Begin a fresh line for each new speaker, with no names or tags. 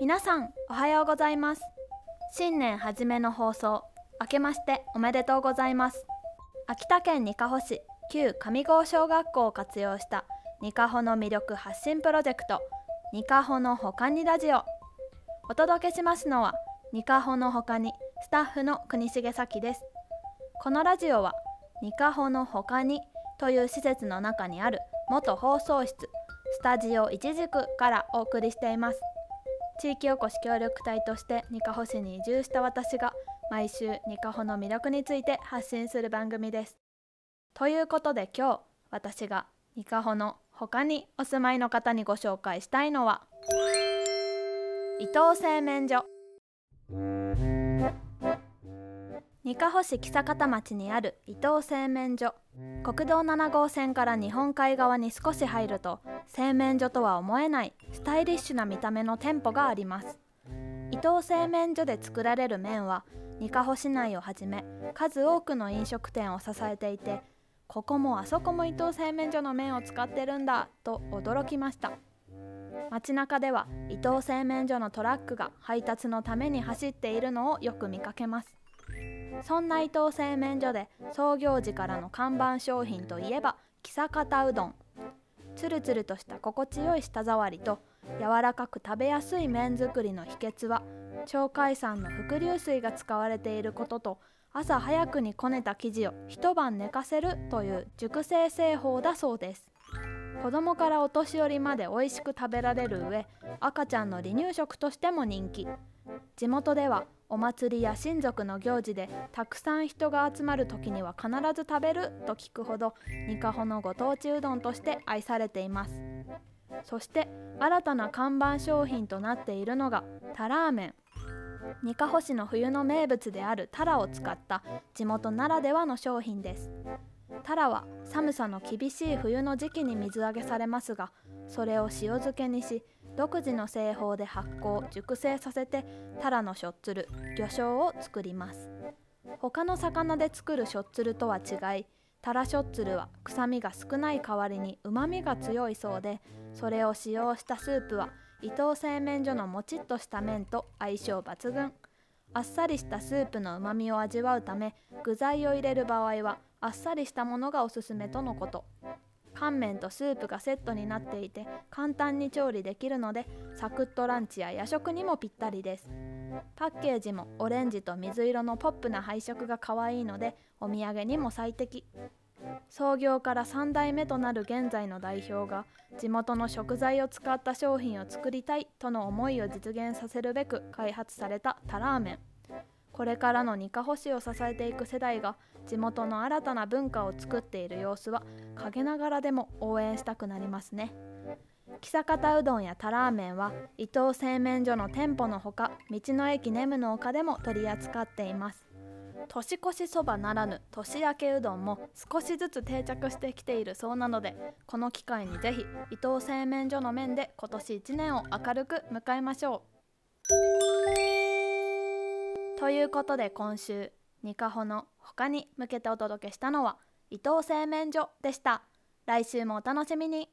皆さんおはようございます。新年初めの放送明けましておめでとうございます。秋田県にかほ市旧上郷小学校を活用したにかほの魅力発信プロジェクトにかほのほかにラジオ。お届けしますのはにかほのほかにスタッフの国重咲です。このラジオはにかほのほかにという施設の中にある元放送室スタジオいちじくからお送りしています。地域おこし協力隊としてにかほ市に移住した私が毎週にかほの魅力について発信する番組です。ということで今日私がにかほの他にお住まいの方にご紹介したいのは伊藤製麺所。にかほ市久方町にある伊藤製麺所。国道7号線から日本海側に少し入ると製麺所とは思えないスタイリッシュな見た目の店舗があります。伊藤製麺所で作られる麺はにかほ市内をはじめ数多くの飲食店を支えていてここもあそこも伊藤製麺所の麺を使ってるんだと驚きました。街中では伊藤製麺所のトラックが配達のために走っているのをよく見かけます。そんな伊藤製麺所で創業時からの看板商品といえば木方うどん。つるつるとした心地よい舌触りと柔らかく食べやすい麺作りの秘訣は鳥海山の伏流水が使われていることと朝早くにこねた生地を一晩寝かせるという熟成製法だそうです。子供からお年寄りまで美味しく食べられる上赤ちゃんの離乳食としても人気。地元ではお祭りや親族の行事でたくさん人が集まる時には必ず食べると聞くほどにかほのご当地うどんとして愛されています。そして新たな看板商品となっているのがタラーメン。にかほ市の冬の名物であるタラを使った地元ならではの商品です。タラは寒さの厳しい冬の時期に水揚げされますがそれを塩漬けにし独自の製法で発酵熟成させてタラのしょっつる魚醤を作ります。他の魚で作るしょっつるとは違いタラしょっつるは臭みが少ない代わりにうまみが強いそうでそれを使用したスープは伊藤製麺所のもちっとした麺と相性抜群。あっさりしたスープのうまみを味わうため具材を入れる場合はあっさりしたものがおすすめとのこと。乾麺とスープがセットになっていて簡単に調理できるのでサクッとランチや夜食にもぴったりです。パッケージもオレンジと水色のポップな配色が可愛いのでお土産にも最適。創業から3代目となる現在の代表が地元の食材を使った商品を作りたいとの思いを実現させるべく開発されたタラーメン。これからのにかほ市を支えていく世代が地元の新たな文化を作っている様子は陰ながらでも応援したくなりますね。木坂うどんやタラーメンは伊藤製麺所の店舗のほか道の駅ネムの丘でも取り扱っています。年越しそばならぬ年明けうどんも少しずつ定着してきているそうなのでこの機会にぜひ伊藤製麺所の麺で今年1年を明るく迎えましょう。ということで今週ニカホの他に向けてお届けしたのは伊藤製麺所でした。来週もお楽しみに。